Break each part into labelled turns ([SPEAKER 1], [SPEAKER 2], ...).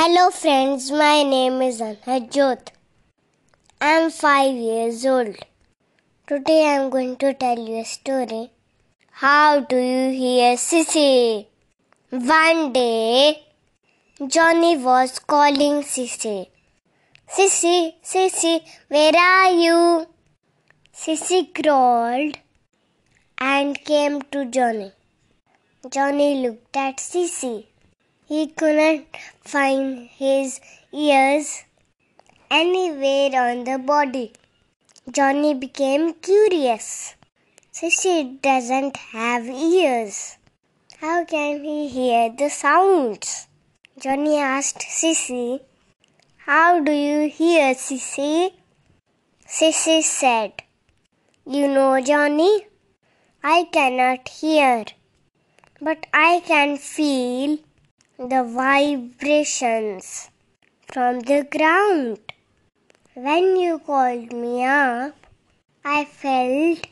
[SPEAKER 1] Hello, friends. My name is Anhajot. I'm five years old. Today I'm going to tell you a story. How do you hear Sissy? One day, Johnny was calling Sissy. Sissy, Sissy, where are you? Sissy crawled and came to Johnny. Johnny looked at Sissy. He couldn't find his ears anywhere on the body. Johnny became curious. Sissy doesn't have ears. How can he hear the sounds? Johnny asked Sissy, How do you hear, Sissy? Sissy said, You know, Johnny, I cannot hear, but I can feel the vibrations from the ground. When you called me up, I felt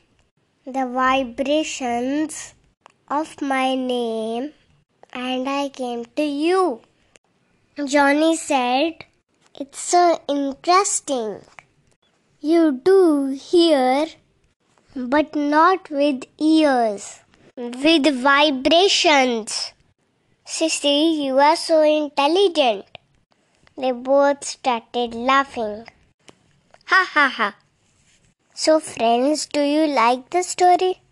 [SPEAKER 1] the vibrations of my name and I came to you. Johnny said, It's so interesting. You do hear, but not with ears, with vibrations. Sissy, you are so intelligent. They both started laughing. Ha ha ha. So, friends, do you like the story?